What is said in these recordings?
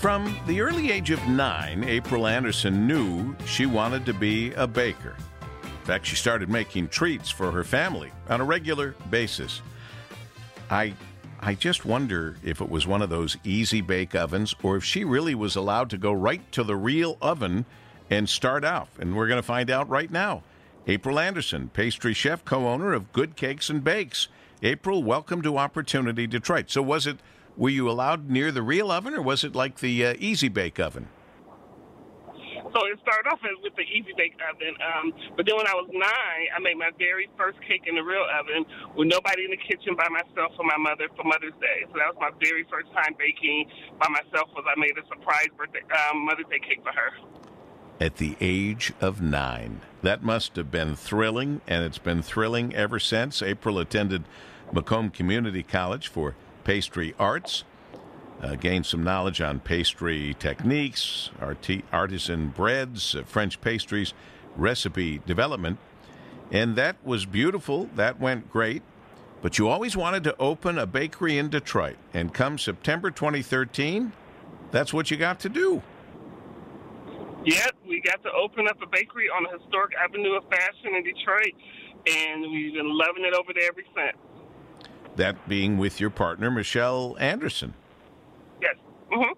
From the early age of nine, April Anderson knew she wanted to be a baker. In fact, she started making treats for her family on a regular basis. I I just wonder if it was one of those easy bake ovens or if she really was allowed to go right to the real oven and start off. And we're going to find out right now. April Anderson, pastry chef, co owner of Good Cakes and Bakes. April, welcome to Opportunity Detroit. So, was it, were you allowed near the real oven or was it like the uh, Easy Bake oven? So it started off as with the Easy Bake oven, um, but then when I was nine, I made my very first cake in the real oven with nobody in the kitchen by myself for my mother for Mother's Day. So that was my very first time baking by myself. Was I made a surprise birthday um, Mother's Day cake for her at the age of nine. That must have been thrilling, and it's been thrilling ever since. April attended Macomb Community College for pastry arts, uh, gained some knowledge on pastry techniques, arti- artisan breads, uh, French pastries, recipe development. And that was beautiful. That went great. But you always wanted to open a bakery in Detroit. And come September 2013, that's what you got to do. Yep, we got to open up a bakery on the historic Avenue of Fashion in Detroit, and we've been loving it over there ever since. That being with your partner, Michelle Anderson. Yes. Mm-hmm.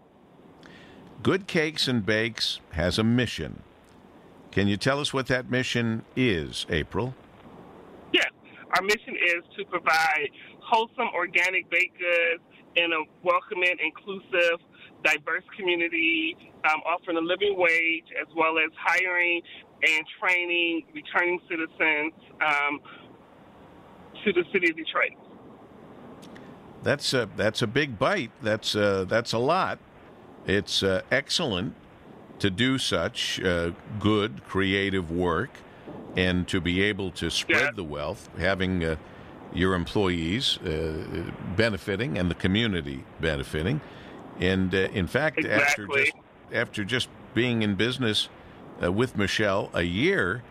Good Cakes and Bakes has a mission. Can you tell us what that mission is, April? Yes. Our mission is to provide wholesome organic baked goods in a welcoming, inclusive, diverse community, um, offering a living wage, as well as hiring and training returning citizens um, to the city of Detroit. That's a that's a big bite. That's uh, that's a lot. It's uh, excellent to do such uh, good creative work and to be able to spread yeah. the wealth, having uh, your employees uh, benefiting and the community benefiting. And uh, in fact, exactly. after just after just being in business uh, with Michelle a year,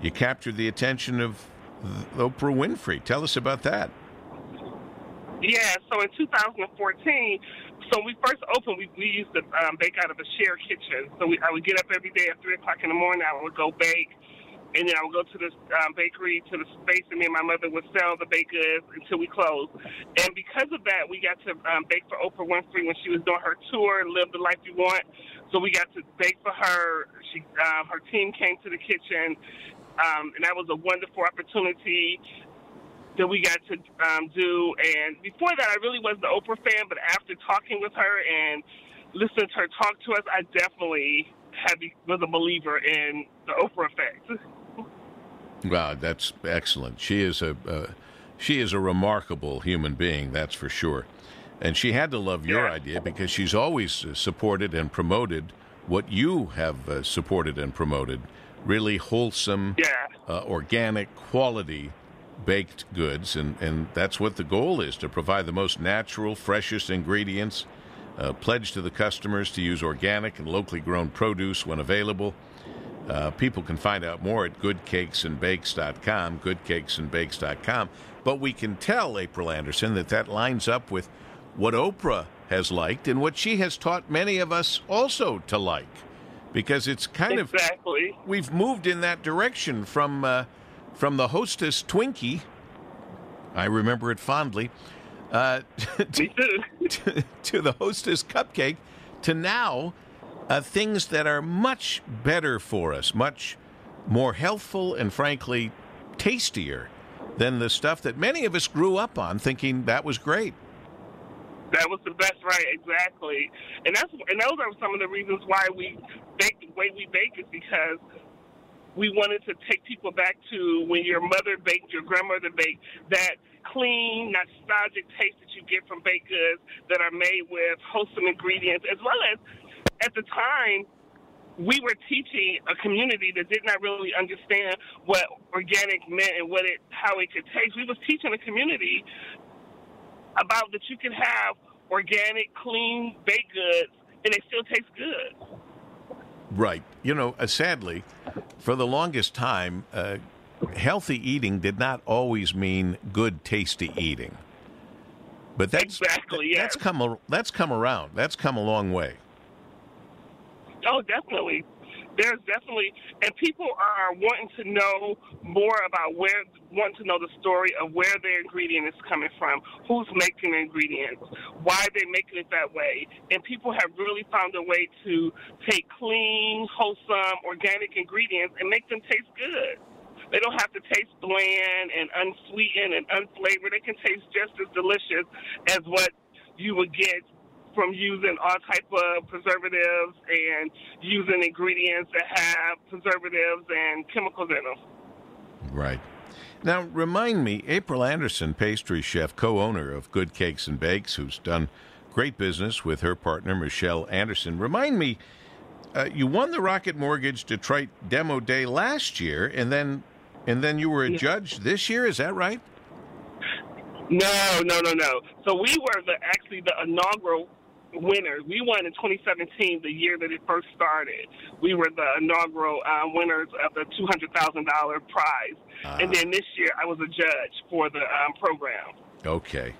you captured the attention of Oprah Winfrey. Tell us about that. Yeah, so in 2014, so when we first opened, we, we used to um, bake out of a shared kitchen. So we, I would get up every day at 3 o'clock in the morning. I would go bake and then I would go to the um, bakery to the space, and me and my mother would sell the baked goods until we closed. And because of that, we got to um, bake for Oprah Winfrey when she was doing her tour, "Live the Life You Want." So we got to bake for her. She, um, her team came to the kitchen, um, and that was a wonderful opportunity that we got to um, do. And before that, I really wasn't an Oprah fan, but after talking with her and listening to her talk to us, I definitely had was a believer in the Oprah effect. Wow, that's excellent. She is a uh, she is a remarkable human being, that's for sure. And she had to love your yeah. idea because she's always supported and promoted what you have uh, supported and promoted. Really wholesome, yeah. uh, organic, quality baked goods, and, and that's what the goal is to provide the most natural, freshest ingredients. Uh, pledge to the customers to use organic and locally grown produce when available uh, people can find out more at goodcakesandbakes.com, goodcakesandbakes.com. But we can tell, April Anderson, that that lines up with what Oprah has liked and what she has taught many of us also to like. Because it's kind exactly. of Exactly. we've moved in that direction from uh, from the hostess Twinkie. I remember it fondly. Uh, to, to, to the hostess cupcake to now uh, things that are much better for us, much more healthful, and frankly, tastier than the stuff that many of us grew up on thinking that was great. That was the best, right? Exactly, and that's and those are some of the reasons why we bake the way we bake is because we wanted to take people back to when your mother baked, your grandmother baked, that clean, nostalgic taste that you get from baked goods that are made with wholesome ingredients, as well as at the time, we were teaching a community that did not really understand what organic meant and what it how it could taste. We was teaching a community about that you can have organic, clean baked goods and they still taste good. Right. You know, uh, sadly, for the longest time, uh, healthy eating did not always mean good, tasty eating. But that's exactly yes. that's come that's come around. That's come a long way. Oh, definitely. There's definitely, and people are wanting to know more about where, want to know the story of where their ingredient is coming from, who's making the ingredients, why they're making it that way. And people have really found a way to take clean, wholesome, organic ingredients and make them taste good. They don't have to taste bland and unsweetened and unflavored. They can taste just as delicious as what you would get from using all type of preservatives and using ingredients that have preservatives and chemicals in them. Right. Now, remind me, April Anderson, pastry chef, co owner of Good Cakes and Bakes, who's done great business with her partner, Michelle Anderson. Remind me, uh, you won the Rocket Mortgage Detroit Demo Day last year, and then and then you were a yeah. judge this year. Is that right? No, no, no, no. So we were the actually the inaugural winners. We won in 2017, the year that it first started. We were the inaugural um, winners of the $200,000 prize. Uh-huh. And then this year, I was a judge for the um, program. Okay.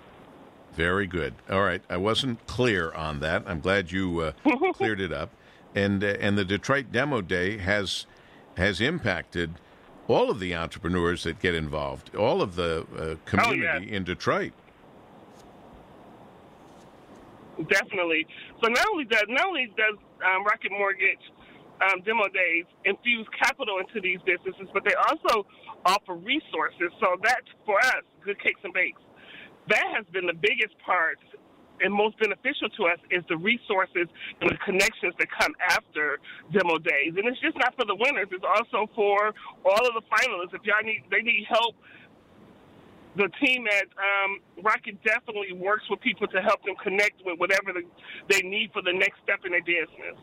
Very good. All right. I wasn't clear on that. I'm glad you uh, cleared it up. And uh, and the Detroit Demo Day has has impacted all of the entrepreneurs that get involved, all of the uh, community oh, in Detroit. Definitely. So not only does not only does um, Rocket Mortgage um, demo days infuse capital into these businesses, but they also offer resources. So that for us, Good Cakes and Bakes, that has been the biggest part and most beneficial to us is the resources and the connections that come after demo days. And it's just not for the winners; it's also for all of the finalists. If y'all need, they need help the team at um, Rocket definitely works with people to help them connect with whatever the, they need for the next step in their business.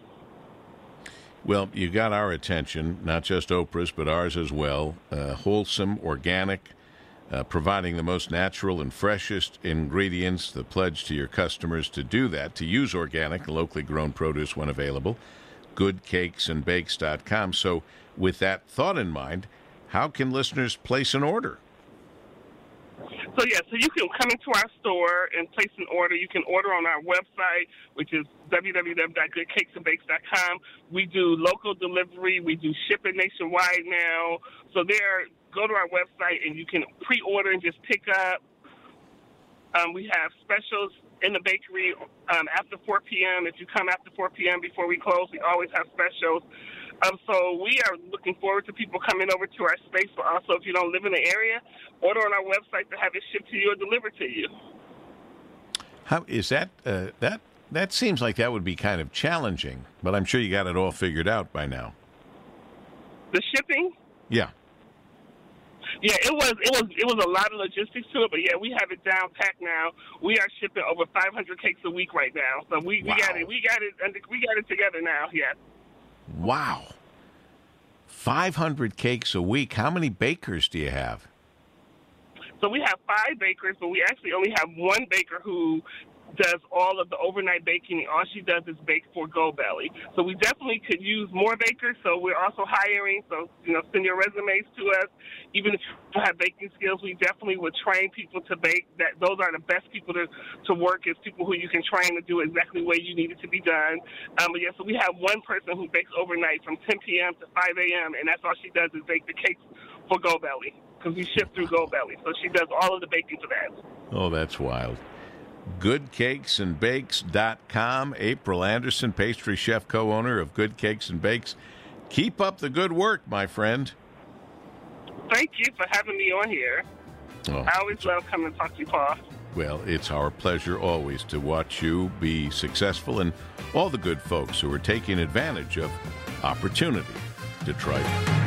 Well, you got our attention, not just Oprah's, but ours as well. Uh, wholesome, organic, uh, providing the most natural and freshest ingredients. The pledge to your customers to do that, to use organic, locally grown produce when available. GoodCakesandBakes.com. So, with that thought in mind, how can listeners place an order? So yeah, so you can come into our store and place an order. You can order on our website, which is www.goodcakesandbakes.com. We do local delivery. We do shipping nationwide now. So there, go to our website and you can pre-order and just pick up. Um, we have specials in the bakery um, after 4 p.m. If you come after 4 p.m. before we close, we always have specials. Um, so we are looking forward to people coming over to our space, but also if you don't live in the area, order on our website to have it shipped to you or delivered to you. How is that? Uh, that that seems like that would be kind of challenging, but I'm sure you got it all figured out by now. The shipping? Yeah. Yeah, it was it was it was a lot of logistics to it, but yeah, we have it down packed now. We are shipping over 500 cakes a week right now, so we, wow. we got it we got it we got it together now. Yeah. Wow. 500 cakes a week. How many bakers do you have? So we have five bakers, but we actually only have one baker who does all of the overnight baking. All she does is bake for Goldbelly. So we definitely could use more bakers. So we're also hiring. So you know, send your resumes to us. Even if you have baking skills, we definitely would train people to bake. That those are the best people to to work is people who you can train to do exactly way you need it to be done. Um, but yeah, so we have one person who bakes overnight from 10 p.m. to 5 a.m. and that's all she does is bake the cakes for Goldbelly because we ship through Goldbelly. So she does all of the baking for that. Oh, that's wild goodcakesandbakes.com. April Anderson, pastry chef, co owner of Good Cakes and Bakes. Keep up the good work, my friend. Thank you for having me on here. Oh, I always love coming to talk to you, Paul. Well, it's our pleasure always to watch you be successful and all the good folks who are taking advantage of opportunity to try.